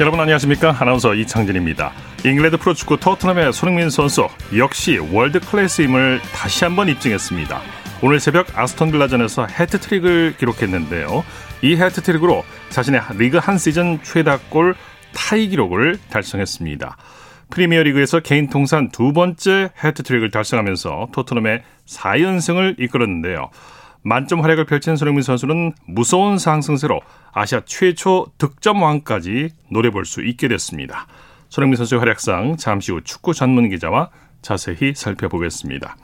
여러분 안녕하십니까? 아나운서 이창진입니다. 잉글랜드 프로축구 토트넘의 손흥민 선수 역시 월드 클래스임을 다시 한번 입증했습니다. 오늘 새벽 아스톤 빌라전에서 해트트릭을 기록했는데요. 이 해트트릭으로 자신의 리그 한 시즌 최다골 타이 기록을 달성했습니다. 프리미어리그에서 개인 통산 두 번째 해트트릭을 달성하면서 토트넘의 4연승을 이끌었는데요 만점 활약을 펼친 손흥민 선수는 무서운 상승세로 아시아 최초 득점왕까지 노려볼 수 있게 됐습니다. 손흥민 선수의 활약상 잠시 후 축구 전문 기자와 자세히 살펴보겠습니다.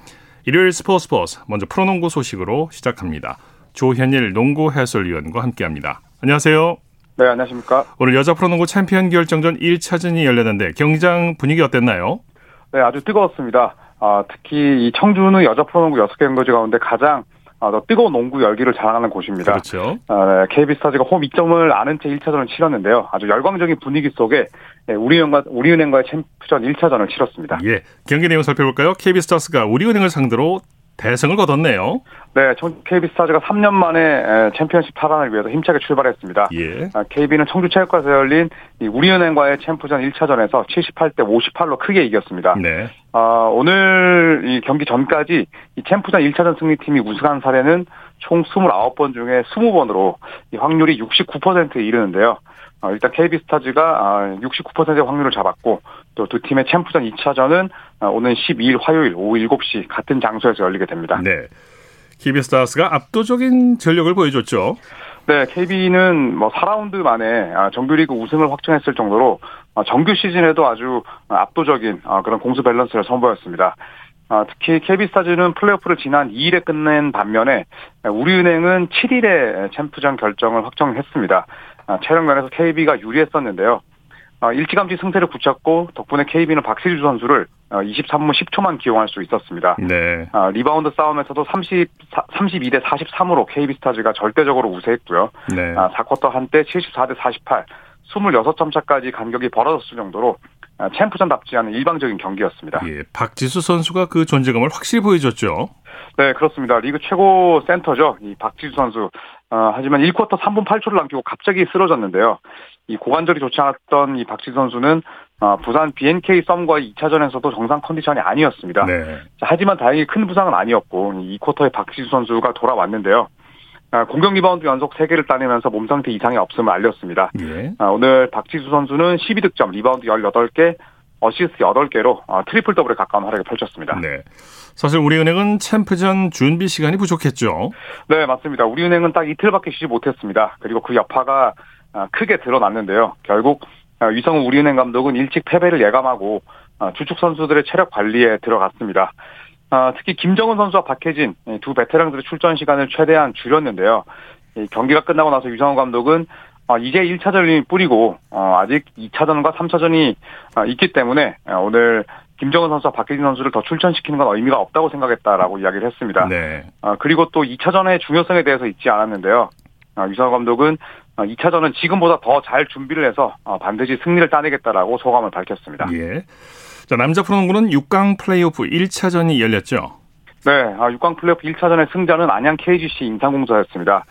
일요일 스포츠 스포츠 먼저 프로농구 소식으로 시작합니다. 조현일 농구 해설위원과 함께합니다. 안녕하세요. 네, 안녕하십니까. 오늘 여자 프로농구 챔피언 결정전 1차전이 열렸는데 경기장 분위기 어땠나요? 네, 아주 뜨거웠습니다. 아, 특히 이 청주는 여자 프로농구 6개 경기지 가운데 가장 아, 더 뜨거운 농구 열기를 자랑하는 곳입니다. 그렇죠. 아, 네, KB스타즈가 홈 2점을 아는 채 1차전을 치렀는데요. 아주 열광적인 분위기 속에 네, 우리은행과, 우리은행과의 챔프전 1차전을 치렀습니다. 예, 경기 내용 살펴볼까요? KB스타즈가 우리은행을 상대로 대승을 거뒀네요. 네, KB스타즈가 3년 만에 챔피언십 탈환을 위해서 힘차게 출발했습니다. 예. KB는 청주 체육관에서 열린 우리은행과의 챔프전 1차전에서 78대 58로 크게 이겼습니다. 네. 어, 오늘 이 경기 전까지 이 챔프전 1차전 승리팀이 우승한 사례는 총 29번 중에 20번으로 이 확률이 69%에 이르는데요. 어, 일단 KB스타즈가 69%의 아, 확률을 잡았고 또 두 팀의 챔프전 2차전은 어, 오는 12일 화요일 오후 7시 같은 장소에서 열리게 됩니다. 네. KB스타즈가 압도적인 전력을 보여줬죠. 네, KB는 뭐 4라운드 만에 아, 정규리그 우승을 확정했을 정도로 아, 정규 시즌에도 아주 압도적인 그런 공수 밸런스를 선보였습니다. 특히 KB스타즈는 플레이오프를 지난 2일에 끝낸 반면에 우리은행은 7일에 챔프전 결정을 확정했습니다. 체력 면에서 KB가 유리했었는데요. 일찌감치 승세를 굳혔고 덕분에 KB는 박지수 선수를 23분 10초만 기용할 수 있었습니다. 네. 리바운드 싸움에서도 30, 32대 43으로 KB스타즈가 절대적으로 우세했고요. 네. 4쿼터 한때 74대 48, 26점 차까지 간격이 벌어졌을 정도로 챔프전답지 않은 일방적인 경기였습니다. 예, 박지수 선수가 그 존재감을 확실히 보여줬죠. 네, 그렇습니다. 리그 최고 센터죠. 이 박지수 선수. 어, 하지만 1쿼터 3분 8초를 남기고 갑자기 쓰러졌는데요. 이 고관절이 좋지 않았던 이 박지수 선수는 어, 부산 BNK 썸과의 2차전에서도 정상 컨디션이 아니었습니다. 네. 하지만 다행히 큰 부상은 아니었고 2쿼터에 박지수 선수가 돌아왔는데요. 아, 공격 리바운드 연속 3개를 따내면서 몸 상태 이상이 없음을 알렸습니다. 예. 아, 오늘 박지수 선수는 12득점, 리바운드 18개, 어시스트 8개로 아, 트리플 더블에 가까운 활약을 펼쳤습니다. 네. 사실 우리은행은 챔프전 준비 시간이 부족했죠. 네, 맞습니다. 우리은행은 딱 이틀밖에 쉬지 못했습니다. 그리고 그 여파가 크게 드러났는데요. 결국 위성우 우리은행 감독은 일찍 패배를 예감하고 주축 선수들의 체력 관리에 들어갔습니다. 특히 김정은 선수와 박혜진 두 베테랑들의 출전 시간을 최대한 줄였는데요. 경기가 끝나고 나서 유성우 감독은 이제 1차전이 뿌리고 아직 2차전과 3차전이 있기 때문에 오늘 김정은 선수와 박혜진 선수를 더 출전시키는 건 의미가 없다고 생각했다라고 이야기를 했습니다. 네. 그리고 또 2차전의 중요성에 대해서 잊지 않았는데요. 유성우 감독은 2차전은 지금보다 더 잘 준비를 해서 반드시 승리를 따내겠다라고 소감을 밝혔습니다. 예. 자, 남자 프로농구는 6강 플레이오프 1차전이 열렸죠. 네, 6강 플레이오프 1차전의 승자는 안양 KGC 인삼공사였습니다.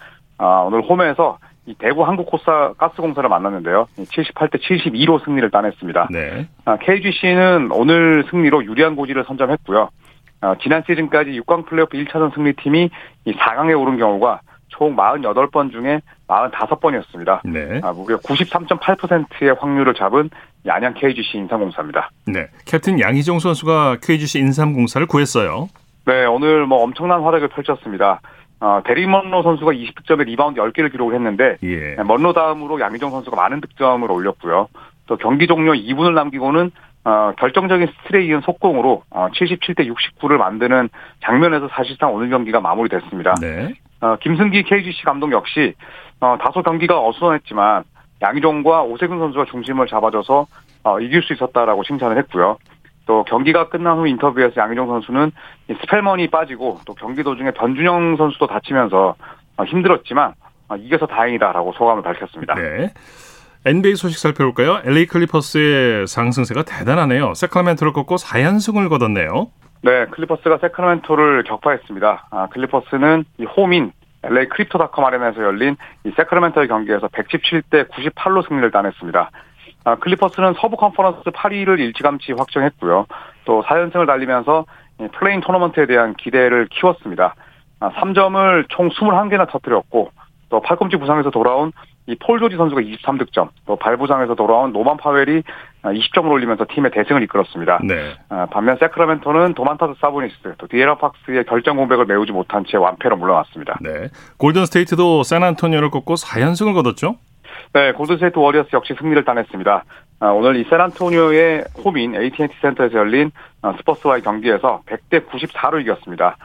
오늘 홈에서 이 대구 한국코사 가스공사를 만났는데요. 78대 72로 승리를 따냈습니다. 네. KGC는 오늘 승리로 유리한 고지를 선점했고요. 지난 시즌까지 6강 플레이오프 1차전 승리팀이 4강에 오른 경우가 총 48번 중에 45번이었습니다. 네. 아, 무려 93.8%의 확률을 잡은 안양 KGC 인삼공사입니다. 네. 캡틴 양희종 선수가 KGC 인삼공사를 구했어요. 네, 오늘 뭐 엄청난 활약을 펼쳤습니다. 어, 대릴 먼로 선수가 20득점에 리바운드 10개를 기록을 했는데 예. 먼로 다음으로 양희종 선수가 많은 득점을 올렸고요. 또 경기 종료 2분을 남기고는 어, 결정적인 스틸에 이은 속공으로 어, 77대 69를 만드는 장면에서 사실상 오늘 경기가 마무리됐습니다. 네. 어, 김승기 KGC 감독 역시 어, 다소 경기가 어수선했지만 양희종과 오세근 선수가 중심을 잡아줘서 어, 이길 수 있었다라고 칭찬을 했고요. 또 경기가 끝난 후 인터뷰에서 양희종 선수는 스펠먼이 빠지고 또 경기 도중에 변준형 선수도 다치면서 어, 힘들었지만 어, 이겨서 다행이다라고 소감을 밝혔습니다. 네. NBA 소식 살펴볼까요? LA 클리퍼스의 상승세가 대단하네요. 새크라멘토를 꺾고 4연승을 거뒀네요. 네, 클리퍼스가 새크라멘토를 격파했습니다. 아, 클리퍼스는 이 홈인 LA 크립토닷컴 아레나에서 열린 이 새크라멘토의 경기에서 117대 98로 승리를 따냈습니다. 아, 클리퍼스는 서부 컨퍼런스 8위를 일찌감치 확정했고요. 또 4연승을 달리면서 플레이인 토너먼트에 대한 기대를 키웠습니다. 3점을 아, 총 21개나 터뜨렸고 또 팔꿈치 부상에서 돌아온 이 폴 조지 선수가 23득점, 또 발부상에서 돌아온 노만 파웰이 20점을 올리면서 팀의 대승을 이끌었습니다. 네. 아, 반면 새크라멘토는 도만타스 사보니스, 또 디애런 팍스의 결장 공백을 메우지 못한 채 완패로 물러났습니다. 네. 골든 스테이트도 샌안토니오를 꺾고 4연승을 거뒀죠? 네, 골든스테이트 워리어스 역시 승리를 따냈습니다. 아, 오늘 이 샌안토니오의 홈인 AT&T 센터에서 열린 스퍼스와의 경기에서 100대 94로 이겼습니다.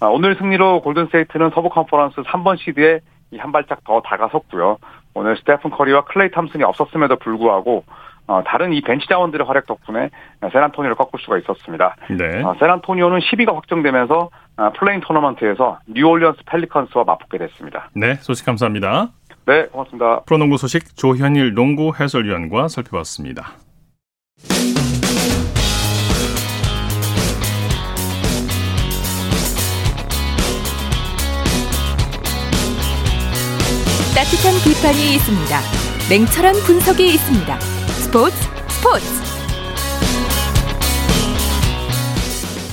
오늘 승리로 골든스테이트는 서부 컨퍼런스 3번 시드에 한 발짝 더 다가섰고요. 오늘 스테픈 커리와 클레이 탐슨이 없었음에도 불구하고 어, 다른 이 벤치 자원들의 활약 덕분에 샌안토니오를 꺾을 수가 있었습니다. 네. 어, 샌안토니오는 10위가 확정되면서 어, 플레이인 토너먼트에서 뉴올리언스 펠리컨스와 맞붙게 됐습니다. 네, 소식 감사합니다. 네, 고맙습니다. 프로농구 소식 조현일 농구 해설위원과 살펴봤습니다. 따뜻한 비판이 있습니다. 냉철한 분석이 있습니다. 스포츠 스포츠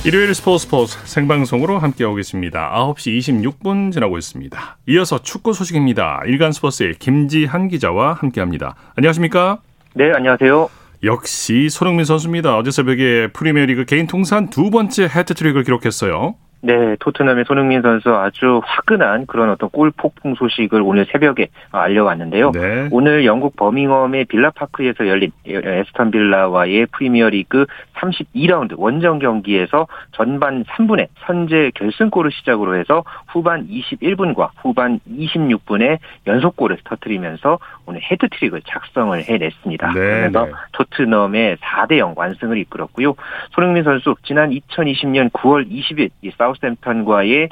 일요일 스포츠 스포츠 생방송으로 함께하고 계십니다. 9시 26분 지나고 있습니다. 이어서 축구 소식입니다. 일간 스포츠의 김지한 기자와 함께합니다. 안녕하십니까? 네, 안녕하세요. 역시 손흥민 선수입니다. 어제 새벽에 프리미어리그 개인 통산 두 번째 해트트릭을 기록했어요. 네, 토트넘의 손흥민 선수 아주 화끈한 그런 어떤 골 폭풍 소식을 오늘 새벽에 알려왔는데요. 네. 오늘 영국 버밍엄의 빌라파크에서 열린 에스턴 빌라와의 프리미어리그 32라운드 원정 경기에서 전반 3분에 선제 결승골을 시작으로 해서 후반 21분과 후반 26분에 연속골을 터뜨리면서 오늘 헤드트릭을 작성을 해냈습니다. 네, 그래서 네. 토트넘의 4대 0 완승을 이끌었고요. 손흥민 선수 지난 2020년 9월 20일 이 사우 스햄턴과의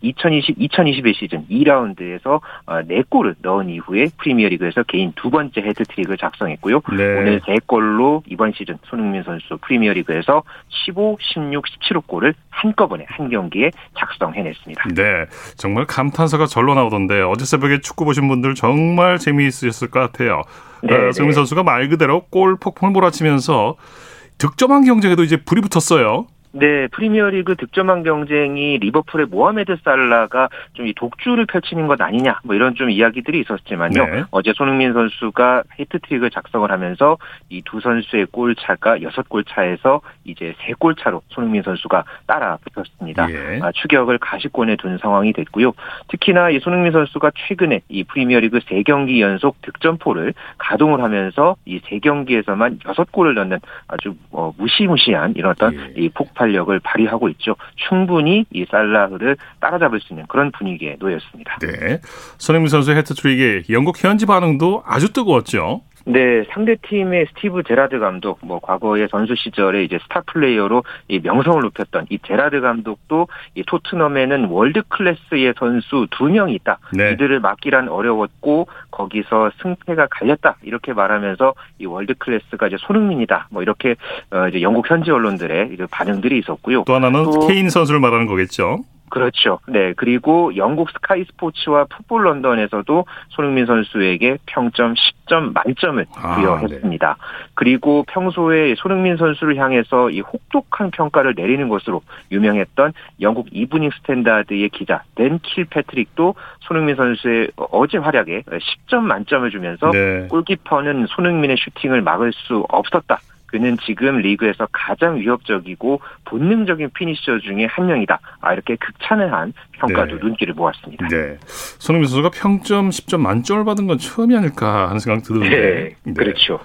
2020 2021 시즌 2라운드에서 4골을 넣은 이후에 프리미어리그에서 개인 두 번째 헤드트릭을 작성했고요. 네. 오늘 3골로 이번 시즌 손흥민 선수 프리미어리그에서 15, 16, 17호 골을 한꺼번에 한 경기에 작성해냈습니다. 네, 정말 감탄사가 절로 나오던데 어제 새벽에 축구 보신 분들 정말 재미있으셨을 것 같아요. 네, 어, 손흥민 네. 선수가 말 그대로 골 폭풍을 몰아치면서 득점한 경쟁에도 이제 불이 붙었어요. 네, 프리미어리그 득점왕 경쟁이 리버풀의 모하메드 살라가 좀 이 독주를 펼치는 것 아니냐, 뭐 이런 좀 이야기들이 있었지만요. 네. 어제 손흥민 선수가 헤트트릭을 작성을 하면서 이 두 선수의 골 차가 여섯 골 차에서 이제 세 골 차로 손흥민 선수가 따라 붙었습니다. 예. 아, 추격을 가시권에 둔 상황이 됐고요. 특히나 이 손흥민 선수가 최근에 이 프리미어리그 세 경기 연속 득점포를 가동을 하면서 이 세 경기에서만 여섯 골을 넣는 아주 어, 무시무시한 이런 어떤 예. 이 폭발 폭발력을 발휘하고 있죠. 충분히 이 살라흐를 따라잡을 수 있는 그런 분위기에 놓였습니다. 네. 손흥민 선수의 헤트트릭에 영국 현지 반응도 아주 뜨거웠죠. 네, 상대 팀의 스티븐 제라드 감독, 뭐 과거의 선수 시절에 이제 스타 플레이어로 이 명성을 높였던 이 제라드 감독도 이 토트넘에는 월드 클래스의 선수 두 명이 있다. 네. 이들을 막기란 어려웠고 거기서 승패가 갈렸다 이렇게 말하면서 이 월드 클래스가 이제 손흥민이다. 뭐 이렇게 어 이제 영국 현지 언론들의 이제 반응들이 있었고요. 또 하나는 또, 케인 선수를 말하는 거겠죠. 그렇죠. 네. 그리고 영국 스카이 스포츠와 풋볼 런던에서도 손흥민 선수에게 평점 10점 만점을 아, 부여했습니다. 아, 네. 그리고 평소에 손흥민 선수를 향해서 이 혹독한 평가를 내리는 것으로 유명했던 영국 이브닝 스탠다드의 기자 댄 킬패트릭도 손흥민 선수의 어제 활약에 10점 만점을 주면서 네. 골키퍼는 손흥민의 슈팅을 막을 수 없었다. 그는 지금 리그에서 가장 위협적이고 본능적인 피니셔 중에 한 명이다. 아, 이렇게 극찬한 평가도 네. 눈길을 모았습니다. 네. 손흥민 선수가 평점 10점 만점을 받은 건 처음이 아닐까 하는 생각 드는데. 네. 네. 그렇죠.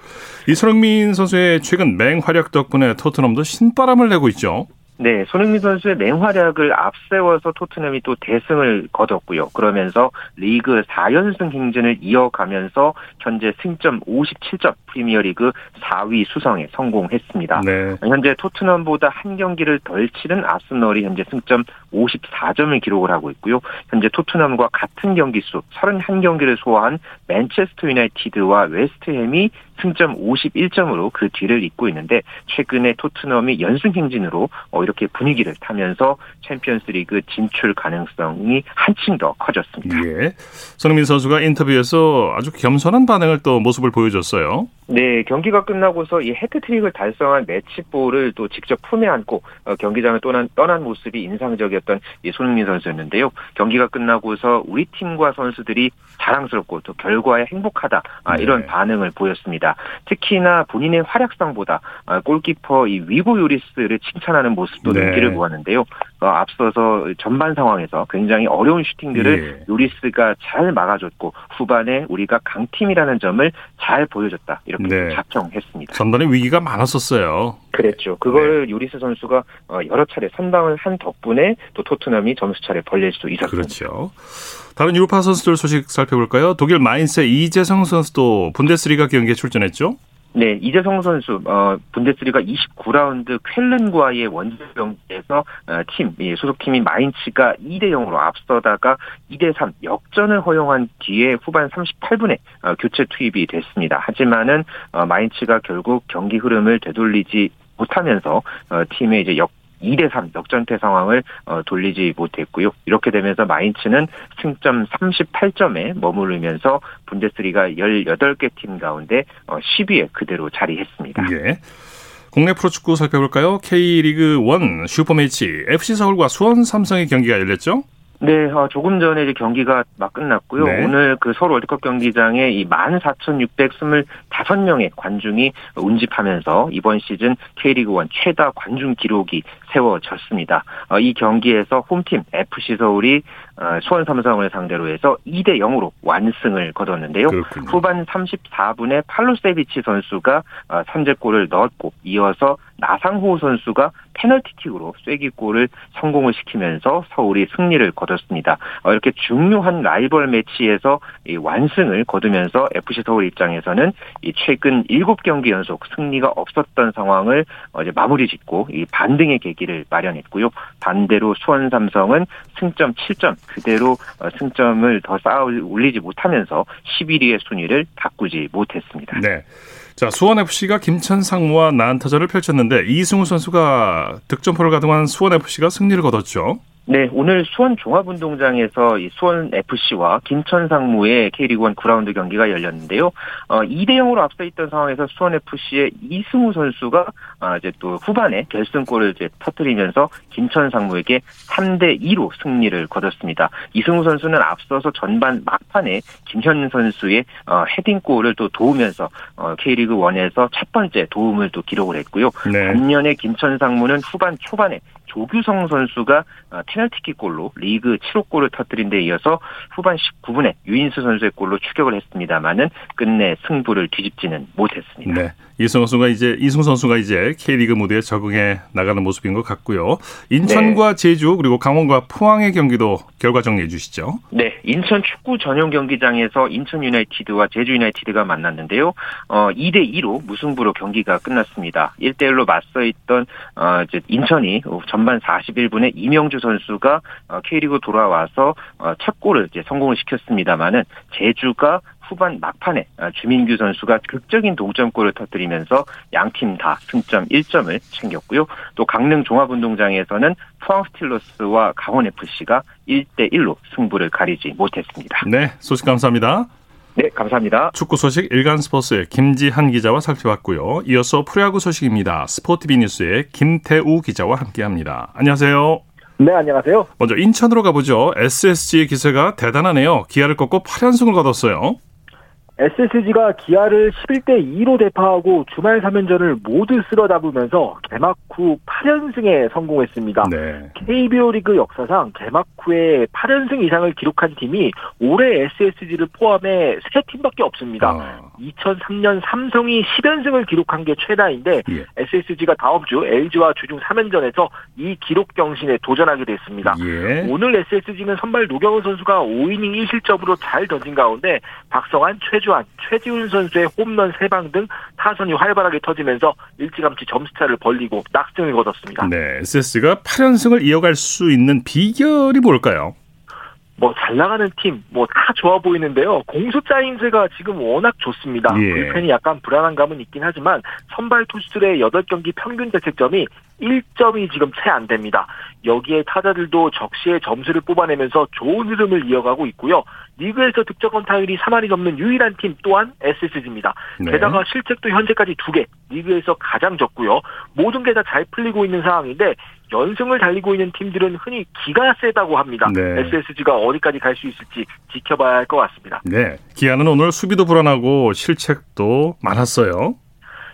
이 손흥민 선수의 최근 맹활약 덕분에 토트넘도 신바람을 내고 있죠. 네, 손흥민 선수의 맹활약을 앞세워서 토트넘이 또 대승을 거뒀고요. 그러면서 리그 4연승 행진을 이어가면서 현재 승점 57점 프리미어리그 4위 수성에 성공했습니다. 네. 현재 토트넘보다 한 경기를 덜 치른 아스널이 현재 승점 54점을 기록을 하고 있고요. 현재 토트넘과 같은 경기 수 31경기를 소화한 맨체스터 유나이티드와 웨스트햄이 승점 51점으로 그 뒤를 잇고 있는데 최근에 토트넘이 연승 행진으로 어, 이렇게 분위기를 타면서 챔피언스리그 진출 가능성이 한층 더 커졌습니다. 예. 손흥민 선수가 인터뷰에서 아주 겸손한 반응을 또 모습을 보여줬어요. 네, 경기가 끝나고서 이 해트트릭을 달성한 매치볼을 또 직접 품에 안고 어, 경기장을 떠난, 떠난 모습이 인상적이었던 이 손흥민 선수였는데요. 경기가 끝나고서 우리 팀과 선수들이 자랑스럽고 또 결과에 행복하다 아, 네. 이런 네. 반응을 보였습니다. 특히나 본인의 활약상보다 아, 골키퍼 이 위고 요리스를 칭찬하는 모습도 네. 눈길을 모았는데요. 어, 앞서서 전반 상황에서 굉장히 어려운 슈팅들을 예. 요리스가 잘 막아줬고 후반에 우리가 강팀이라는 점을 잘 보여줬다 이렇게 네. 자평했습니다. 전반에 위기가 많았었어요. 그랬죠. 그걸 네. 요리스 선수가 어, 여러 차례 선방을 한 덕분에 또 토트넘이 점수 차례 벌릴 수 있었습니다. 그렇죠. 다른 유로파 선수들 소식 살펴볼까요? 독일 마인스의 이재성 선수도 분데스리가 경기에 출전했죠? 네, 이재성 선수 어 분데스리가 29라운드 쾰른과의 원정 경기에서 어, 팀 예, 소속팀인 마인츠가 2대 0으로 앞서다가 2대 3 역전을 허용한 뒤에 후반 38분에 어, 교체 투입이 됐습니다. 하지만은 어, 마인츠가 결국 경기 흐름을 되돌리지 못하면서 어, 팀의 이제 역 2대 3 역전패 상황을 어, 돌리지 못했고요. 이렇게 되면서 마인츠는 승점 38점에 머무르면서 분데스리가 18개 팀 가운데 어, 10위에 그대로 자리했습니다. 예. 국내 프로축구 살펴볼까요? K리그 1 슈퍼매치 FC 서울과 수원 삼성의 경기가 열렸죠? 네, 어, 조금 전에 이제 경기가 막 끝났고요. 네. 오늘 그 서울 월드컵 경기장에 이 14,625명의 관중이 운집하면서 이번 시즌 K리그 1 최다 관중 기록이 세워졌습니다. 어, 이 경기에서 홈팀 FC 서울이 어, 수원 삼성을 상대로 해서 2대 0으로 완승을 거뒀는데요. 그렇군요. 후반 34분에 팔로세비치 선수가 어, 선제골을 넣었고 이어서 나상호 선수가 페널티킥으로 쐐기골을 성공을 시키면서 서울이 승리를 거뒀습니다. 어, 이렇게 중요한 라이벌 매치에서 완승을 거두면서 FC 서울 입장에서는 최근 7경기 연속 승리가 없었던 상황을 마무리 짓고 반등의 계기 를 마련했고요. 반대로 수원 삼성은 승점 7점 그대로 어, 승점을 더 쌓아 올리지 못하면서 11위의 순위를 바꾸지 못했습니다. 네. 자, 수원FC가 김천 상무와 난타전을 펼쳤는데 이승우 선수가 득점포를 가동한 수원FC가 승리를 거뒀죠. 네, 오늘 수원 종합운동장에서 이 수원 FC와 김천 상무의 K리그1 9라운드 경기가 열렸는데요. 어, 2대 0으로 앞서 있던 상황에서 수원 FC의 이승우 선수가 아, 이제 또 후반에 결승골을 이제 터뜨리면서 김천 상무에게 3대 2로 승리를 거뒀습니다. 이승우 선수는 앞서서 전반 막판에 김현 선수의 어, 헤딩골을 또 도우면서 어, K리그 1에서 첫 번째 도움을 또 기록을 했고요. 네. 반면에 김천 상무는 후반 초반에 조규성 선수가 어, 페널티킥 골로 리그 7호 골을 터뜨린 데 이어서 후반 19분에 유인수 선수의 골로 추격을 했습니다만은 끝내 승부를 뒤집지는 못했습니다. 네. 이승우 선수가 이제 이승우 선수가 이제 K리그 무대에 적응해 나가는 모습인 것 같고요. 인천과 네. 제주 그리고 강원과 포항의 경기도 결과 정리해 주시죠. 네, 인천 축구 전용 경기장에서 인천 유나이티드와 제주 유나이티드가 만났는데요. 어, 2대 2로 무승부로 경기가 끝났습니다. 1대 1로 맞서 있던 어, 이제 인천이 전반 41분에 이명주 선수가 어, K리그 돌아와서 어, 첫 골을 이제 성공을 시켰습니다만은 제주가 후반 막판에 아, 주민규 선수가 극적인 동점골을 터뜨리면서 양팀 다 승점 1점을 챙겼고요. 또 강릉 종합운동장에서는 포항 스틸러스와 강원 FC가 1대 1로 승부를 가리지 못했습니다. 네, 소식 감사합니다. 네, 감사합니다. 축구 소식 일간 스포츠의 김지한 기자와 살펴봤고요. 이어서 프로야구 소식입니다. 스포티비 뉴스의 김태우 기자와 함께합니다. 안녕하세요. 네, 안녕하세요. 먼저 인천으로 가보죠. SSG의 기세가 대단하네요. 기아를 꺾고 8연승을 거뒀어요. SSG가 기아를 11대 2로 대파하고 주말 3연전을 모두 쓸어담으면서 개막 후 8연승에 성공했습니다. 네. KBO 리그 역사상 개막 후에 8연승 이상을 기록한 팀이 올해 SSG를 포함해 3팀밖에 없습니다. 아. 2003년 삼성이 10연승을 기록한 게 최다인데 예. SSG가 다음 주 LG와 주중 3연전에서 이 기록 경신에 도전하게 됐습니다. 예. 오늘 SSG는 선발 노경은 선수가 5이닝 1실점으로 잘 던진 가운데 박성환, 최주 환, 최지훈 선수의 홈런 3방 등 타선이 활발하게 터지면서 일찌감치 점수차를 벌리고 낙승을 거뒀습니다. 네, SS가 8연승을 이어갈 수 있는 비결이 뭘까요? 뭐 잘 나가는 팀 뭐 다 좋아 보이는데요. 공수 짜임새가 지금 워낙 좋습니다. 예. 불펜이 약간 불안한 감은 있긴 하지만 선발 투수들의 8경기 평균 자책점이 1점이 지금 채 안 됩니다. 여기에 타자들도 적시에 점수를 뽑아내면서 좋은 흐름을 이어가고 있고요. 리그에서 득점권 타율이 3할이 넘는 유일한 팀 또한 SSG입니다. 네. 게다가 실책도 현재까지 2개, 리그에서 가장 적고요. 모든 게 다 잘 풀리고 있는 상황인데 연승을 달리고 있는 팀들은 흔히 기가 세다고 합니다. 네. SSG가 어디까지 갈 수 있을지 지켜봐야 할 것 같습니다. 네. 기아는 오늘 수비도 불안하고 실책도 많았어요.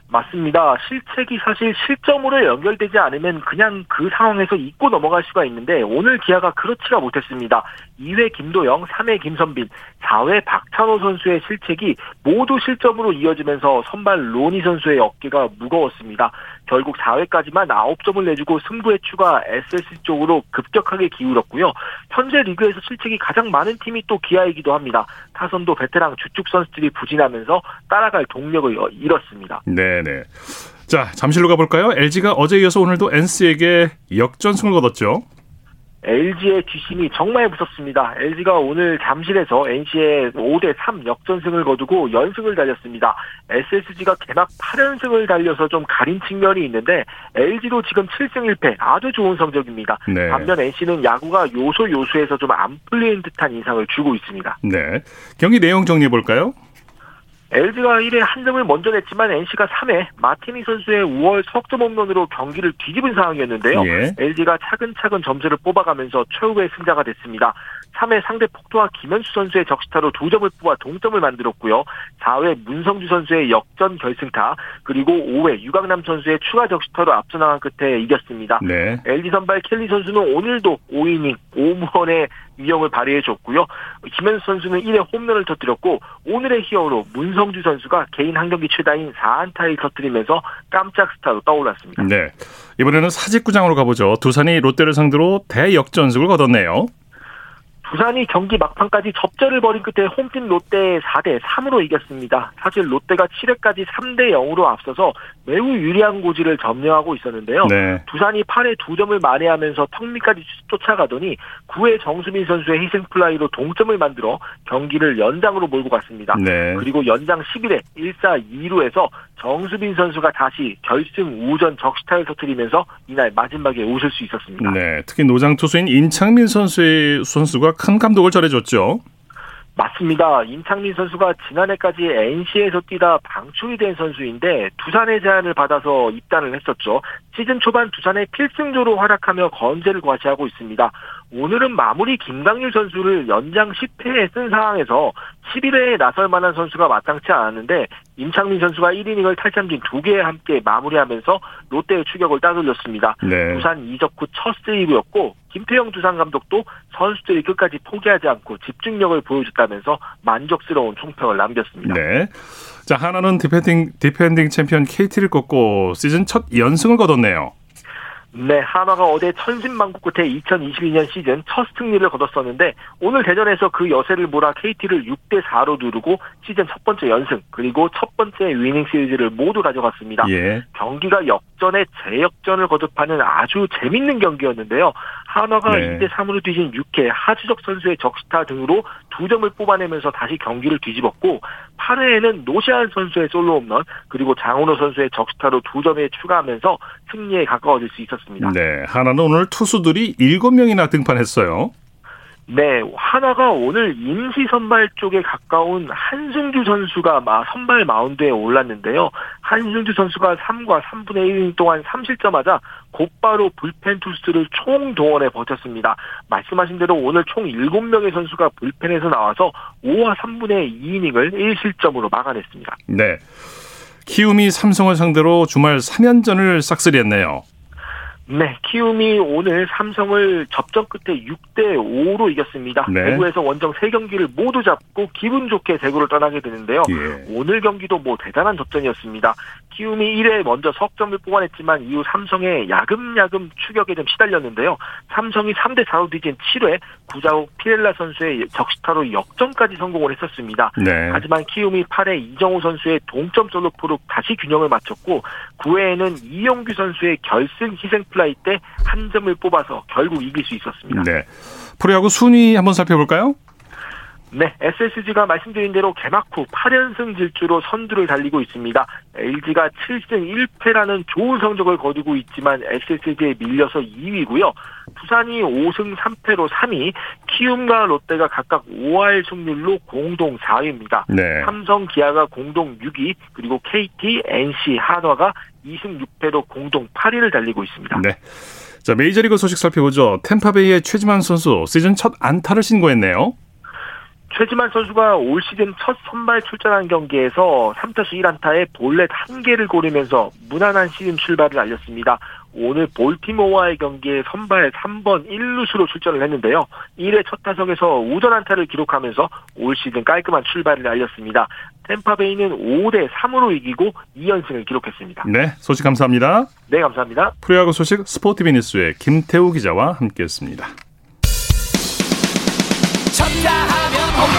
맞습니다. 실책이 사실 실점으로 연결되지 않으면 그냥 그 상황에서 잊고 넘어갈 수가 있는데 오늘 기아가 그렇지가 못했습니다. 2회 김도영, 3회 김선빈, 4회 박찬호 선수의 실책이 모두 실점으로 이어지면서 선발 로니 선수의 어깨가 무거웠습니다. 결국 4회까지만 9점을 내주고 승부의 추가 SSC 쪽으로 급격하게 기울었고요. 현재 리그에서 실책이 가장 많은 팀이 또 기아이기도 합니다. 타선도 베테랑 주축 선수들이 부진하면서 따라갈 동력을 잃었습니다. 네네. 자, 잠실로 가볼까요? LG가 어제 이어서 오늘도 NC에게 역전승을 거뒀죠. LG의 뒷심이 정말 무섭습니다. LG가 오늘 잠실에서 NC의 5대 3 역전승을 거두고 연승을 달렸습니다. SSG가 개막 8연승을 달려서 좀 가린 측면이 있는데 LG도 지금 7승 1패 아주 좋은 성적입니다. 네. 반면 NC는 야구가 요소 요소에서 좀 안 풀리는 듯한 인상을 주고 있습니다. 네. 경기 내용 정리해 볼까요? LG가 1회 한 점을 먼저 냈지만 NC가 3회 마티니 선수의 5월 석점 홈런으로 경기를 뒤집은 상황이었는데요. 예. LG가 차근차근 점수를 뽑아가면서 최후의 승자가 됐습니다. 3회 상대 폭도와 김현수 선수의 적시타로 두 점을 뽑아 동점을 만들었고요. 4회 문성주 선수의 역전 결승타 그리고 5회 유강남 선수의 추가 적시타로 앞서 나간 끝에 이겼습니다. 네. LG 선발 켈리 선수는 오늘도 5이닝 5무원의 위력을 발휘해줬고요. 김현수 선수는 1회 홈런을 터뜨렸고 오늘의 히어로 문성주 선수가 개인 한 경기 최다인 4안타를 터뜨리면서 깜짝 스타로 떠올랐습니다. 네. 이번에는 사직구장으로 가보죠. 두산이 롯데를 상대로 대역전승을 거뒀네요. 부산이 경기 막판까지 접전을 벌인 끝에 홈팀 롯데 4대 3으로 이겼습니다. 사실 롯데가 7회까지 3대 0으로 앞서서 매우 유리한 고지를 점령하고 있었는데요. 네. 두산이 8회 2점을 만회하면서 턱밑까지 쫓아가더니 9회 정수민 선수의 희생플라이로 동점을 만들어 경기를 연장으로 몰고 갔습니다. 네. 그리고 연장 11회 1사 2루에서 정수빈 선수가 다시 결승 우전 적시타를 터뜨리면서 이날 마지막에 웃을 수 있었습니다. 네, 특히 노장 투수인 임창민 선수의 선수가 큰 감독을 전해줬죠. 맞습니다. 임창민 선수가 지난해까지 NC에서 뛰다 방출이 된 선수인데 두산의 제안을 받아서 입단을 했었죠. 시즌 초반 두산의 필승조로 활약하며 건재를 과시하고 있습니다. 오늘은 마무리 김강률 선수를 연장 10회에 쓴 상황에서 11회에 나설 만한 선수가 마땅치 않았는데 임창민 선수가 1이닝을 탈삼진 2개에 함께 마무리하면서 롯데의 추격을 따돌렸습니다. 네. 두산 이적 후 첫 세이브였고 김태형 두산 감독도 선수들이 끝까지 포기하지 않고 집중력을 보여줬다면서 만족스러운 총평을 남겼습니다. 네. 자, 한화는 디펜딩, 디펜딩 챔피언 KT를 꺾고 시즌 첫 연승을 거뒀네요. 네, 한화가 어제 천신만고 끝에 2022년 시즌 첫 승리를 거뒀었는데 오늘 대전에서 그 여세를 몰아 KT를 6대 4로 누르고 시즌 첫 번째 연승 그리고 첫 번째 위닝 시리즈를 모두 가져갔습니다. 예. 경기가 역전에 재역전을 거듭하는 아주 재밌는 경기였는데요. 한화가 네. 2대 3으로 뒤진 6회 하주석 선수의 적시타 등으로 두 점을 뽑아내면서 다시 경기를 뒤집었고 8회에는 노시안 선수의 솔로 홈런 그리고 장훈호 선수의 적시타로 두 점에 추가하면서 승리에 가까워질 수 있었습니다. 네, 하나는 오늘 투수들이 7명이나 등판했어요. 네, 하나가 오늘 임시 선발 쪽에 가까운 한승주 선수가 막 선발 마운드에 올랐는데요. 한승주 선수가 3과 3분의 1이닝 동안 3실점하자 곧바로 불펜 투수를 총 동원해 버텼습니다. 말씀하신 대로 오늘 총 7명의 선수가 불펜에서 나와서 5와 3분의 2이닝을 1실점으로 막아냈습니다. 네. 키움이 삼성을 상대로 주말 3연전을 싹쓸이했네요. 네, 키움이 오늘 삼성을 접전 끝에 6대 5로 이겼습니다. 네. 대구에서 원정 3경기를 모두 잡고 기분 좋게 대구를 떠나게 되는데요. 예. 오늘 경기도 뭐 대단한 접전이었습니다. 키움이 1회 먼저 석점을 뽑아냈지만 이후 삼성의 야금야금 추격에 좀 시달렸는데요. 삼성이 3대 4로 뒤진 7회 구자욱 피렐라 선수의 적시타로 역전까지 성공을 했었습니다. 네. 하지만 키움이 8회 이정후 선수의 동점 솔로포로 다시 균형을 맞췄고 9회에는 이용규 선수의 결승 희생 플라이 때 한 점을 뽑아서 결국 이길 수 있었습니다. 네. 프로야구 순위 한번 살펴볼까요? 네, SSG가 말씀드린 대로 개막 후 8연승 질주로 선두를 달리고 있습니다. LG가 7승 1패라는 좋은 성적을 거두고 있지만 SSG에 밀려서 2위고요. 부산이 5승 3패로 3위, 키움과 롯데가 각각 5할 승률로 공동 4위입니다. 네. 삼성, 기아가 공동 6위, 그리고 KT, NC, 한화가 2승 6패로 공동 8위를 달리고 있습니다. 네. 자, 메이저리그 소식 살펴보죠. 템파베이의 최지만 선수 시즌 첫 안타를 신고했네요. 최지만 선수가 올 시즌 첫 선발 출전한 경기에서 3타수 1안타에 볼넷 1개를 고르면서 무난한 시즌 출발을 알렸습니다. 오늘 볼티모어와의 경기에 선발 3번 1루수로 출전을 했는데요. 1회 첫 타석에서 우전 안타를 기록하면서 올 시즌 깔끔한 출발을 알렸습니다. 템파베이는 5대 3으로 이기고 2연승을 기록했습니다. 네, 소식 감사합니다. 네, 감사합니다. 프로야구 소식 스포티비 뉴스의 김태우 기자와 함께했습니다.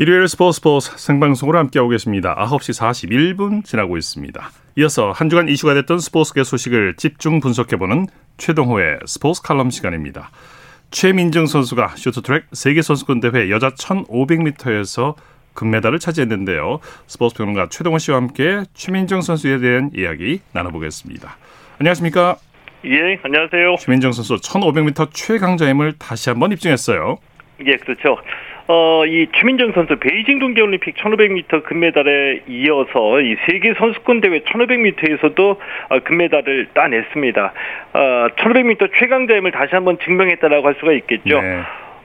일요일 스포츠 스포츠 생방송으로 함께하고 계십니다. 9시 41분 지나고 있습니다. 이어서 한 주간 이슈가 됐던 스포츠계 소식을 집중 분석해보는 최동호의 스포츠 칼럼 시간입니다. 최민정 선수가 쇼트트랙 세계선수권 대회 여자 1500m에서 금메달을 차지했는데요. 스포츠 평론가 최동호 씨와 함께 최민정 선수에 대한 이야기 나눠보겠습니다. 안녕하십니까? 예, 안녕하세요. 최민정 선수 1500m 최강자임을 다시 한번 입증했어요. 예, 그렇죠. 어, 이 최민정 선수 베이징 동계올림픽 1500m 금메달에 이어서 이 세계 선수권 대회 1500m에서도 어, 금메달을 따냈습니다. 어, 1500m 최강자임을 다시 한번 증명했다라고 할 수가 있겠죠. 네.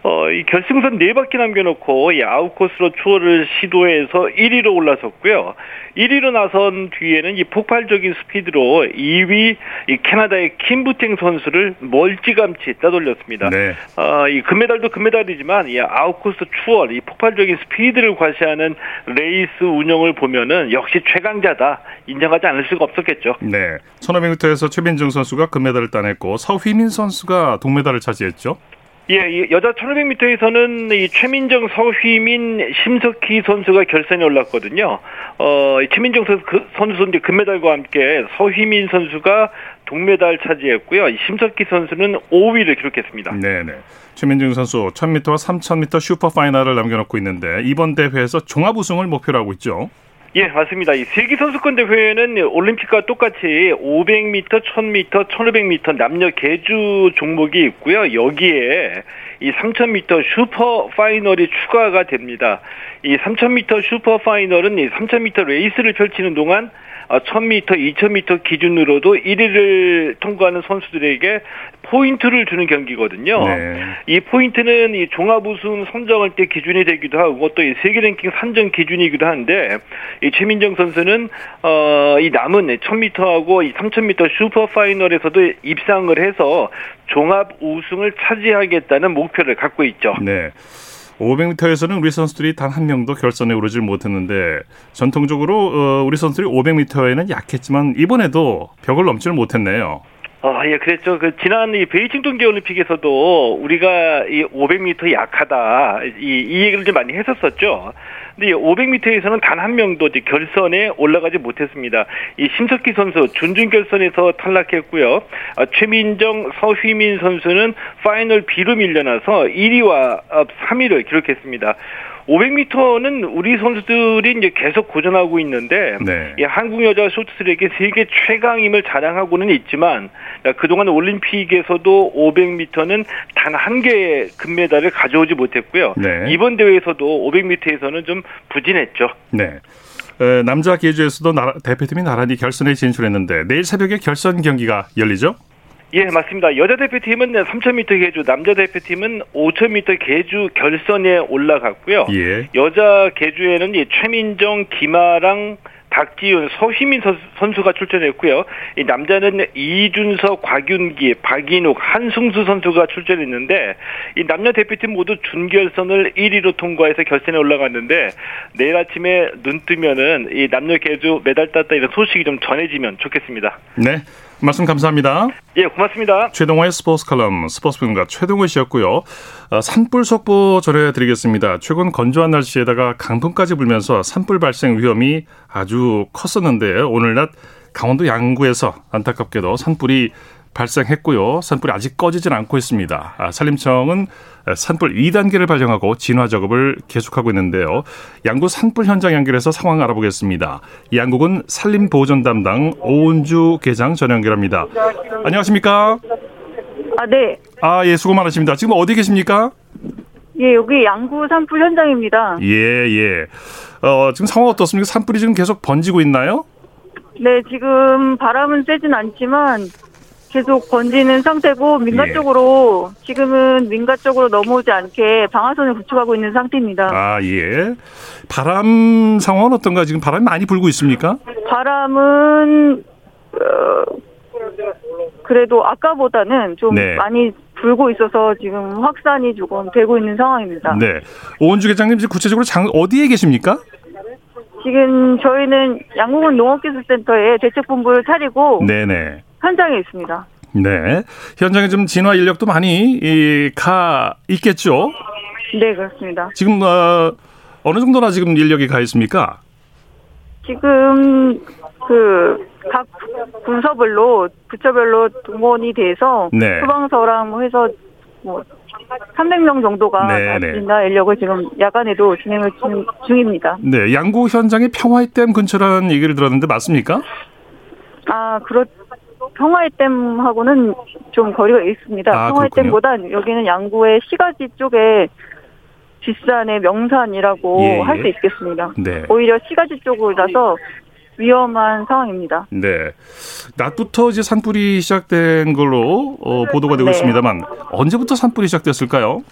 어, 이 결승선 네 바퀴 남겨놓고 이 아웃 코스로 추월을 시도해서 1위로 올라섰고요. 1위로 나선 뒤에는 이 폭발적인 스피드로 2위 이 캐나다의 킴 부탱 선수를 멀찌감치 따돌렸습니다. 네. 어, 이 금메달도 금메달이지만 이 아웃 코스 추월, 이 폭발적인 스피드를 과시하는 레이스 운영을 보면은 역시 최강자다 인정하지 않을 수가 없었겠죠. 네. 1500m에서 최민정 선수가 금메달을 따냈고 서휘민 선수가 동메달을 차지했죠. 예, 여자 1500m에서는 이 최민정, 서휘민, 심석희 선수가 결선에 올랐거든요. 어, 최민정 선수 그, 선수 이제 금메달과 함께 서휘민 선수가 동메달 차지했고요. 심석희 선수는 5위를 기록했습니다. 네, 네. 최민정 선수 1000m와 3000m 슈퍼 파이널을 남겨놓고 있는데 이번 대회에서 종합 우승을 목표로 하고 있죠. 예, 맞습니다. 이 세계 선수권 대회는 올림픽과 똑같이 500m, 1000m, 1500m 남녀 계주 종목이 있고요. 여기에 이 3000m 슈퍼 파이널이 추가가 됩니다. 이 3000m 슈퍼 파이널은 이 3000m 레이스를 펼치는 동안 1000m, 어, 2000m 기준으로도 1위를 통과하는 선수들에게 포인트를 주는 경기거든요. 네. 이 포인트는 이 종합 우승 선정할 때 기준이 되기도 하고 또 이 세계 랭킹 산정 기준이기도 한데 이 최민정 선수는 어 이 남은 1000m하고 이 3000m 슈퍼 파이널에서도 입상을 해서 종합 우승을 차지하겠다는 목표를 갖고 있죠. 네. 500m에서는 우리 선수들이 단 한 명도 결선에 오르질 못했는데 전통적으로 어, 우리 선수들이 500m에는 약했지만 이번에도 벽을 넘지를 못했네요. 아, 예, 그랬죠. 그, 지난 이 베이징 동계올림픽에서도 우리가 이 500m 약하다, 이, 이 얘기를 좀 많이 했었었죠. 근데 500m에서는 단 한 명도 결선에 올라가지 못했습니다. 이 심석희 선수 준준 결선에서 탈락했고요. 아, 최민정, 서휘민 선수는 파이널 B로 밀려나서 1위와 3위를 기록했습니다. 500m는 우리 선수들이 이제 계속 고전하고 있는데 네. 이 한국 여자 쇼트트랙의 세계 최강임을 자랑하고는 있지만 그동안 올림픽에서도 500m는 단 한 개의 금메달을 가져오지 못했고요. 네. 이번 대회에서도 500m에서는 좀 부진했죠. 네. 에, 남자 계주에서도 나라, 대표팀이 나란히 결선에 진출했는데 내일 새벽에 결선 경기가 열리죠? 예, 맞습니다. 여자 대표팀은 3,000m 계주, 남자 대표팀은 5,000m 계주 결선에 올라갔고요. 예. 여자 계주에는 최민정, 김아랑, 박지윤, 서희민 선수가 출전했고요. 이 남자는 이준석, 곽윤기, 박인욱, 한승수 선수가 출전했는데 이 남녀 대표팀 모두 준결선을 1위로 통과해서 결선에 올라갔는데 내일 아침에 눈 뜨면은 이 남녀 개주 메달 땄다 이런 소식이 좀 전해지면 좋겠습니다. 네. 말씀 감사합니다. 예, 고맙습니다. 최동호의 스포츠 칼럼 스포츠평가 최동호 씨였고요. 어, 산불 속보 전해드리겠습니다. 최근 건조한 날씨에다가 강풍까지 불면서 산불 발생 위험이 아주 컸었는데 오늘 낮 강원도 양구에서 안타깝게도 산불이 발생했고요. 산불이 아직 꺼지진 않고 있습니다. 아, 산림청은 산불 2단계를 발령하고 진화 작업을 계속하고 있는데요. 양구 산불 현장 연결해서 상황 알아보겠습니다. 양국은 산림 보존 담당 오은주 계장 전화 연결합니다. 안녕하십니까? 아, 네. 아, 예, 수고 많으십니다. 지금 어디 계십니까? 예, 여기 양구 산불 현장입니다. 예, 예. 어, 지금 상황 어떻습니까? 산불이 지금 계속 번지고 있나요? 네, 지금 바람은 세진 않지만 계속 번지는 상태고 민가 예. 쪽으로 지금은 민가 쪽으로 넘어오지 않게 방아선을 구축하고 있는 상태입니다. 아 예. 바람 상황은 어떤가? 지금 바람이 많이 불고 있습니까? 바람은 어, 그래도 아까보다는 좀 네. 많이 불고 있어서 지금 확산이 조금 되고 있는 상황입니다. 네. 오은주 계장님 지금 구체적으로 장 어디에 계십니까? 지금 저희는 양궁은 농업기술센터에 대책본부를 차리고 네네. 현장에 있습니다. 네. 현장에 좀 진화 인력도 많이 이, 가 있겠죠? 네, 그렇습니다. 지금 어, 어느 정도나 지금 인력이 가 있습니까? 지금 그각 부서별로 부처별로 동원이 돼서 네. 소방서랑 뭐 해서 뭐 300명 정도가 가진다 네, 인력을 지금 야간에도 진행을 중입니다. 네, 양구 현장이 평화의 댐 근처라는 얘기를 들었는데 맞습니까? 아, 그렇 평화의 댐하고는 좀 거리가 있습니다. 아, 평화의 댐보다 여기는 양구의 시가지 쪽에 뒷산의 명산이라고 예. 할수 있겠습니다. 네. 오히려 시가지 쪽이라서 위험한 상황입니다. 네. 낮부터 이제 산불이 시작된 걸로 어, 보도가 되고 네. 있습니다만 언제부터 산불이 시작됐을까요?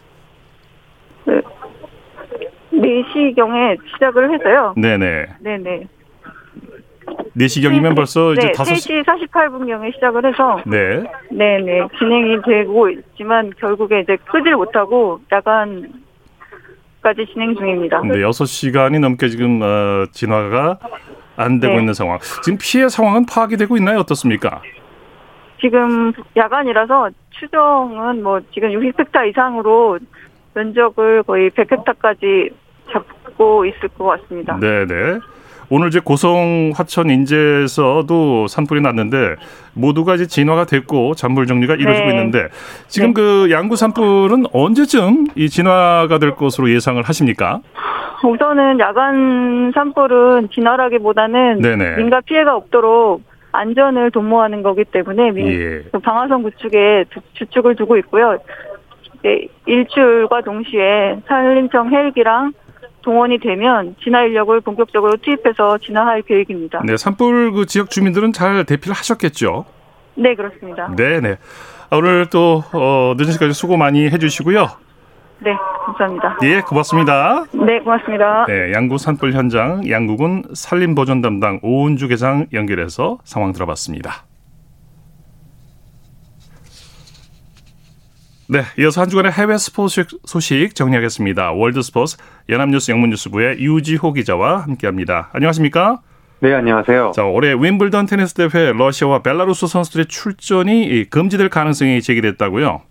네. 4시경에 시작을 해서요. 네네. 네네. 4시경이면 벌써 이제 네, 5시 48분경에 시작을 해서 네. 네 네 진행이 되고 있지만 결국에 이제 끄질 못하고 야간 까지 진행 중입니다. 네, 6시간이 넘게 지금 어, 진화가 안 되고 네. 있는 상황. 지금 피해 상황은 파악이 되고 있나요? 어떻습니까? 지금 야간이라서 추정은 뭐 지금 60헥타 이상으로 면적을 거의 100헥타까지 잡고 있을 것 같습니다. 네 네. 오늘 이제 고성 화천 인제에서도 산불이 났는데 모두가 이제 진화가 됐고 잔불 정리가 이루어지고 네. 있는데 지금 네. 그 양구 산불은 언제쯤 이 진화가 될 것으로 예상을 하십니까? 우선은 야간 산불은 진화라기보다는 네네. 민가 피해가 없도록 안전을 도모하는 거기 때문에 예. 그 방화선 구축에 주축을 두고 있고요. 네, 일출과 동시에 산림청 헬기랑 동원이 되면 진화 인력을 본격적으로 투입해서 진화할 계획입니다. 네, 산불 그 지역 주민들은 잘 대피를 하셨겠죠? 네, 그렇습니다. 네, 네. 오늘 또 어, 늦은 시까지 수고 많이 해주시고요. 네, 감사합니다. 예, 고맙습니다. 네, 고맙습니다. 네, 양구 산불 현장 양구군 산림보존 담당 오은주 계장 연결해서 상황 들어봤습니다. 네, 이어서 한 주간의 해외 스포츠 소식 정리하겠습니다. 월드스포츠 연합뉴스 영문뉴스부의 유지호 기자와 함께합니다. 안녕하십니까? 네, 안녕하세요. 자, 올해 윈블던 테니스 대회 러시아와 벨라루스 선수들의 출전이 금지될 가능성이 제기됐다고요?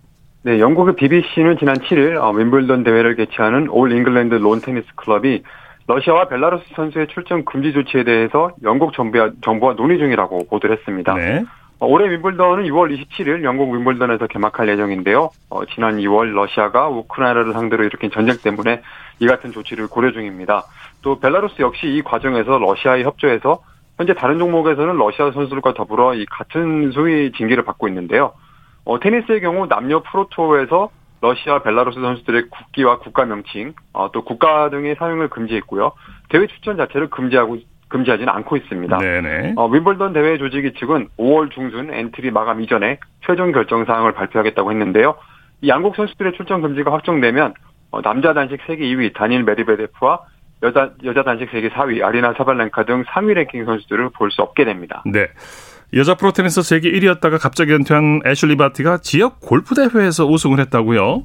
네, 영국의 BBC는 지난 7일 어, 윈블던 대회를 개최하는 올 잉글랜드 론 테니스 클럽이 러시아와 벨라루스 선수의 출전 금지 조치에 대해서 영국 정부와, 정부와 논의 중이라고 보도를 했습니다. 네. 어, 올해 윈블던은 6월 27일 영국 윈블던에서 개막할 예정인데요. 어, 지난 2월 러시아가 우크라이나를 상대로 일으킨 전쟁 때문에 이 같은 조치를 고려 중입니다. 또 벨라루스 역시 이 과정에서 러시아에 협조해서 현재 다른 종목에서는 러시아 선수들과 더불어 이 같은 소위 징계를 받고 있는데요. 어, 테니스의 경우 남녀 프로투어에서 러시아, 벨라루스 선수들의 국기와 국가 명칭, 어, 또 국가 등의 사용을 금지했고요. 대회 출전 자체를 금지하고 금지하지는 않고 있습니다. 네네. 어, 윈블던 대회 조직위 측은 5월 중순 엔트리 마감 이전에 최종 결정 사항을 발표하겠다고 했는데요. 이 양국 선수들의 출전 금지가 확정되면 어, 남자 단식 세계 2위 다닐 메드베데프와 여자 여자 단식 세계 4위 아리나 사발렌카 등 상위 랭킹 선수들을 볼 수 없게 됩니다. 네. 여자 프로테니스 세계 1위였다가 갑자기 은퇴한 애슐리 바티가 지역 골프 대회에서 우승을 했다고요?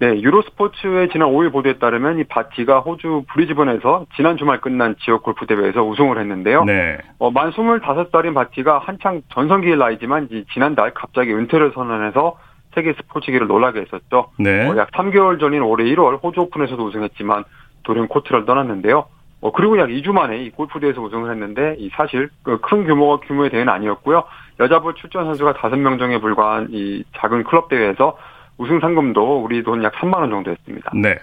네, 유로스포츠의 지난 5일 보도에 따르면 이 바티가 호주 브리즈번에서 지난 주말 끝난 지역 골프 대회에서 우승을 했는데요. 네. 어, 만 25살인 바티가 한창 전성기의 나이지만 지난달 갑자기 은퇴를 선언해서 세계 스포츠계를 놀라게 했었죠. 네. 어, 약 3개월 전인 올해 1월 호주 오픈에서도 우승했지만 돌연 코트를 떠났는데요. 어, 그리고 약 2주 만에 이 골프 대회에서 우승을 했는데 이 사실 그큰 규모가 규모의 대회는 아니었고요. 여자부 출전 선수가 5명 정에 불과한 이 작은 클럽 대회에서 우승 상금도 우리 돈 약 3만 원 정도였습니다. 네.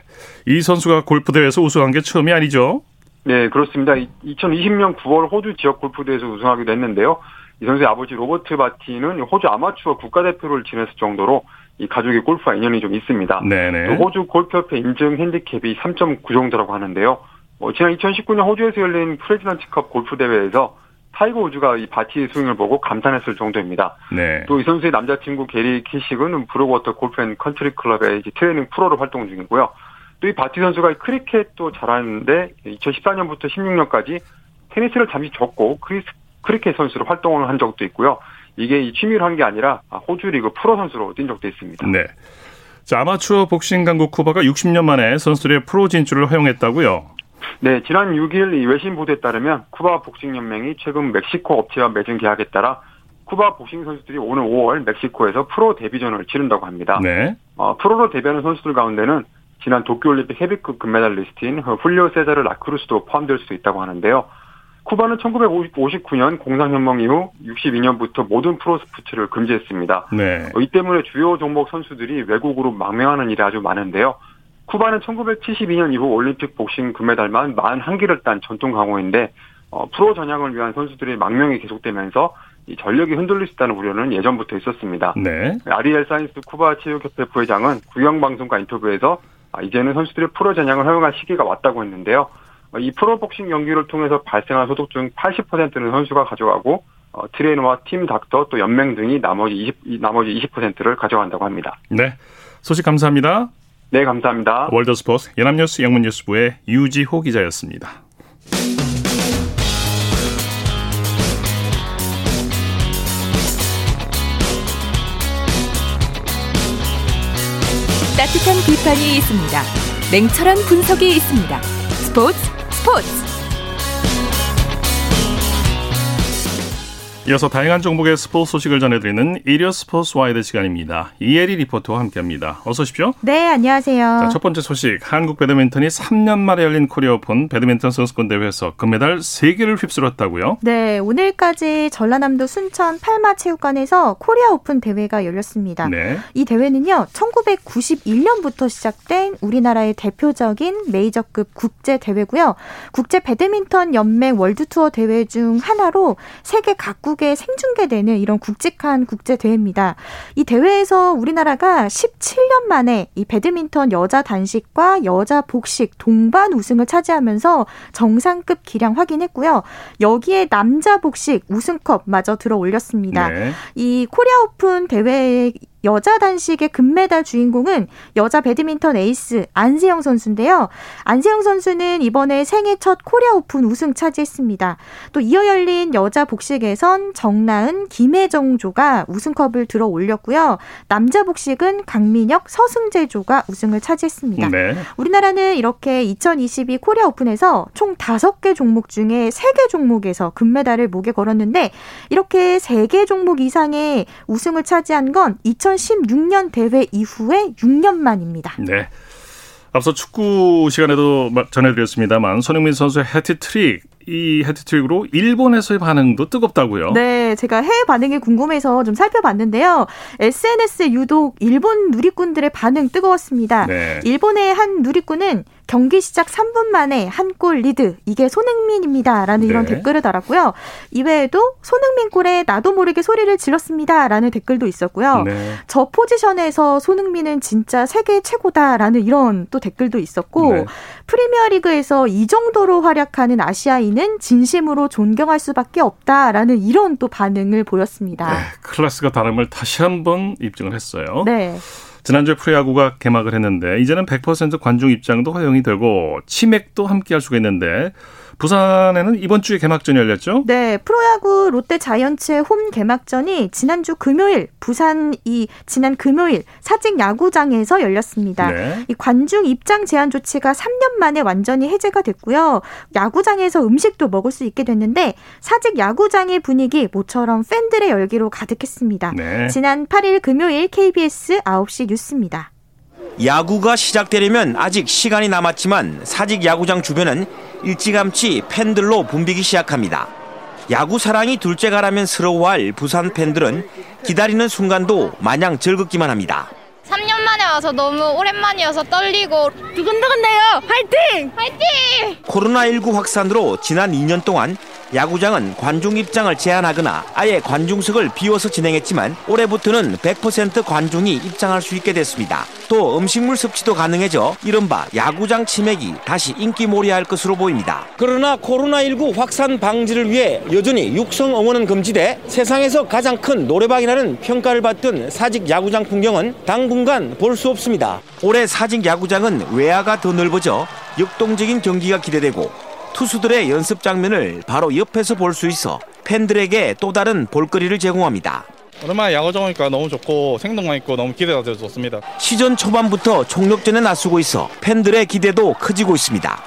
이 선수가 골프 대회에서 우승한 게 처음이 아니죠? 네, 그렇습니다. 2020년 9월 호주 지역 골프 대회에서 우승하기도 했는데요. 이 선수의 아버지 로버트 바티는 호주 아마추어 국가대표를 지냈을 정도로 이 가족의 골프와 인연이 좀 있습니다. 네네. 또 호주 골프협회 인증 핸디캡이 3.9 정도라고 하는데요. 어, 지난 2019년 호주에서 열린 프레지던트컵 골프 대회에서 타이거 우즈가 이 바티의 스윙을 보고 감탄했을 정도입니다. 네. 또 이 선수의 남자친구 게리 키식은 브룩워터 골프 앤 컨트리 클럽의 트레이닝 프로로 활동 중이고요. 또 이 바티 선수가 크리켓도 잘하는데 2014년부터 16년까지 테니스를 잠시 접고 크리스, 크리켓 선수로 활동을 한 적도 있고요. 이게 이 취미로 한 게 아니라 호주 리그 프로 선수로 뛴 적도 있습니다. 네. 자, 아마추어 복싱 강국 쿠바가 60년 만에 선수들의 프로 진출을 허용했다고요? 네, 지난 6일 이 외신 보도에 따르면 쿠바 복싱 연맹이 최근 멕시코 업체와 맺은 계약에 따라 쿠바 복싱 선수들이 오는 5월 멕시코에서 프로 데뷔전을 치른다고 합니다. 네. 어, 프로로 데뷔하는 선수들 가운데는 지난 도쿄올림픽 헤비급 금메달리스트인 훌리오 세자르 라크루스도 포함될 수 있다고 하는데요. 쿠바는 1959년 공산혁명 이후 62년부터 모든 프로 스포츠를 금지했습니다. 네. 어, 이 때문에 주요 종목 선수들이 외국으로 망명하는 일이 아주 많은데요. 쿠바는 1972년 이후 올림픽 복싱 금메달만 41개를 딴 전통 강호인데 어, 프로 전향을 위한 선수들의 망명이 계속되면서 이 전력이 흔들릴 수 있다는 우려는 예전부터 있었습니다. 네. 아리엘 사인스 쿠바 체육협회 부회장은 구경방송과 인터뷰에서 아, 이제는 선수들의 프로 전향을 허용할 시기가 왔다고 했는데요. 어, 이 프로 복싱 경기를 통해서 발생한 소득 중 80%는 선수가 가져가고 어, 트레이너와 팀 닥터 또 연맹 등이 나머지 20 나머지 20%를 가져간다고 합니다. 네. 소식 감사합니다. 네, 감사합니다. 월드스포츠 연합뉴스 영문뉴스부의 유지호 기자였습니다. 따뜻한 비판이 있습니다. 냉철한 분석이 있습니다. 스포츠 스포츠 이어서 다양한 종목의 스포츠 소식을 전해드리는 일요 스포츠 와이드 시간입니다. 이혜리 리포터와 함께합니다. 어서 오십시오. 네, 안녕하세요. 자, 첫 번째 소식. 한국 배드민턴이 3년 만에 열린 코리아 오픈 배드민턴 선수권 대회에서 금메달 3개를 휩쓸었다고요? 네, 오늘까지 전라남도 순천 팔마체육관에서 코리아 오픈 대회가 열렸습니다. 네. 이 대회는요, 1991년부터 시작된 우리나라의 대표적인 메이저급 국제 대회고요. 국제 배드민턴 연맹 월드 투어 대회 중 하나로 세계 각국 전국에 생중계되는 이런 굵직한 국제 대회입니다. 이 대회에서 우리나라가 17년 만에 이 배드민턴 여자 단식과 여자 복식 동반 우승을 차지하면서 정상급 기량 확인했고요. 여기에 남자 복식 우승컵마저 들어 올렸습니다. 네. 이 코리아 오픈 대회에 여자 단식의 금메달 주인공은 여자 배드민턴 에이스 안세영 선수인데요. 안세영 선수는 이번에 생애 첫 코리아 오픈 우승 차지했습니다. 또 이어 열린 여자 복식에선 정나은, 김혜정조가 우승컵을 들어 올렸고요. 남자 복식은 강민혁, 서승재조가 우승을 차지했습니다. 네. 우리나라는 이렇게 2022 코리아 오픈에서 총 5개 종목 중에 3개 종목에서 금메달을 목에 걸었는데 이렇게 3개 종목 이상의 우승을 차지한 건 2000. 2016년 대회 이후에 6년 만입니다. 네. 앞서 축구 시간에도 전해드렸습니다만 손흥민 선수의 해트트릭 이 해트트릭으로 일본에서의 반응도 뜨겁다고요. 네, 제가 해외 반응이 궁금해서 좀 살펴봤는데요. SNS에 유독 일본 누리꾼들의 반응 뜨거웠습니다. 네. 일본의 한 누리꾼은 경기 시작 3분 만에 한 골 리드 이게 손흥민입니다라는 이런 네. 댓글을 달았고요. 이외에도 손흥민 골에 나도 모르게 소리를 질렀습니다라는 댓글도 있었고요. 네. 저 포지션에서 손흥민은 진짜 세계 최고다라는 이런 또 댓글도 있었고 네. 프리미어리그에서 이 정도로 활약하는 아시아인은 진심으로 존경할 수밖에 없다라는 이런 또 반응을 보였습니다. 네, 클래스가 다름을 다시 한번 입증을 했어요. 네. 지난주에 프로야구가 개막을 했는데 이제는 100% 관중 입장도 허용이 되고 치맥도 함께 할 수가 있는데 부산에는 이번 주에 개막전이 열렸죠? 네, 프로야구 롯데 자이언츠의 홈 개막전이 지난주 금요일 부산 이 지난 금요일 사직 야구장에서 열렸습니다. 네. 이 관중 입장 제한 조치가 3년 만에 완전히 해제가 됐고요. 야구장에서 음식도 먹을 수 있게 됐는데 사직 야구장의 분위기 모처럼 팬들의 열기로 가득했습니다. 네. 지난 8일 금요일 KBS 9시 뉴스입니다. 야구가 시작되려면 아직 시간이 남았지만 사직 야구장 주변은 일찌감치 팬들로 붐비기 시작합니다. 야구 사랑이 둘째 가라면 스러워할 부산 팬들은 기다리는 순간도 마냥 즐겁기만 합니다. 3년 만에 와서 너무 오랜만이어서 떨리고 두근두근해요. 화이팅! 화이팅! 코로나19 확산으로 지난 2년 동안 야구장은 관중 입장을 제한하거나 아예 관중석을 비워서 진행했지만 올해부터는 100% 관중이 입장할 수 있게 됐습니다. 또 음식물 섭취도 가능해져 이른바 야구장 치맥이 다시 인기몰이할 것으로 보입니다. 그러나 코로나19 확산 방지를 위해 여전히 육성 응원은 금지돼 세상에서 가장 큰 노래방이라는 평가를 받던 사직 야구장 풍경은 당분간 볼 수 없습니다. 올해 사직 야구장은 외야가 더 넓어져 역동적인 경기가 기대되고 투수들의 연습 장면을 바로 옆에서 볼 수 있어 팬들에게 또 다른 볼거리를 제공합니다. 오랜만에 야구장이니까 너무 좋고 생동감 있고 너무 기대가 돼서 좋습니다. 시즌 초반부터 총력전에 나서고 있어 팬들의 기대도 커지고 있습니다.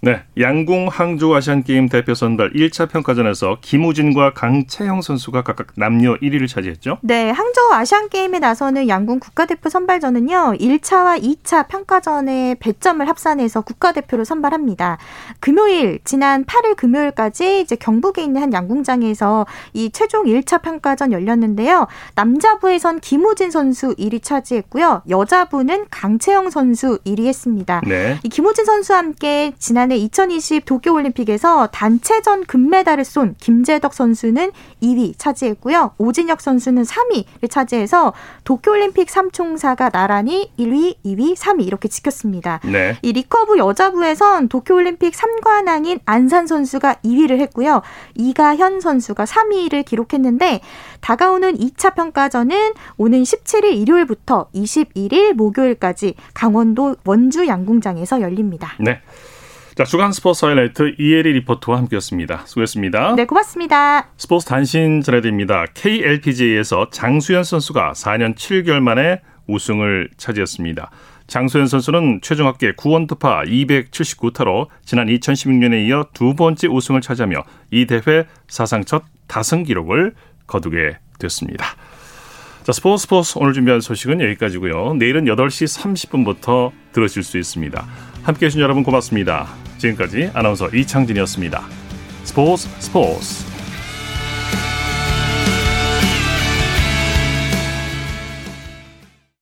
네, 양궁 항저우 아시안 게임 대표 선발 1차 평가전에서 김우진과 강채영 선수가 각각 남녀 1위를 차지했죠. 네, 항저우 아시안 게임에 나서는 양궁 국가대표 선발전은요. 1차와 2차 평가전에 배점을 합산해서 국가대표로 선발합니다. 금요일 지난 8일 금요일까지 이제 경북에 있는 한 양궁장에서 이 최종 1차 평가전 열렸는데요. 남자부에선 김우진 선수 1위 차지했고요. 여자부는 강채영 선수 1위 했습니다. 네. 이 김우진 선수와 함께 지난 지난해 2020 도쿄올림픽에서 단체전 금메달을 쏜 김제덕 선수는 2위 차지했고요. 오진혁 선수는 3위를 차지해서 도쿄올림픽 3총사가 나란히 1위, 2위, 3위 이렇게 지켰습니다. 네. 이 리커브 여자부에선 도쿄올림픽 3관왕인 안산 선수가 2위를 했고요. 이가현 선수가 3위를 기록했는데 다가오는 2차 평가전은 오는 17일 일요일부터 21일 목요일까지 강원도 원주 양궁장에서 열립니다. 네. 자, 주간 스포츠 하이라이트 이혜리 리포터와 함께했습니다. 수고했습니다. 네, 고맙습니다. 스포츠 단신 전해드립니다. KLPGA에서 장수현 선수가 4년 7개월 만에 우승을 차지했습니다. 장수현 선수는 최종 합계 9원 투파 279타로 지난 2016년에 이어 두 번째 우승을 차지하며 이 대회 사상 첫 다승 기록을 거두게 됐습니다. 자, 스포츠 스포츠 오늘 준비한 소식은 여기까지고요. 내일은 8시 30분부터 들으실 수 있습니다. 함께해 주신 여러분 고맙습니다. 지금까지 아나운서 이창진이었습니다. 스포츠 스포츠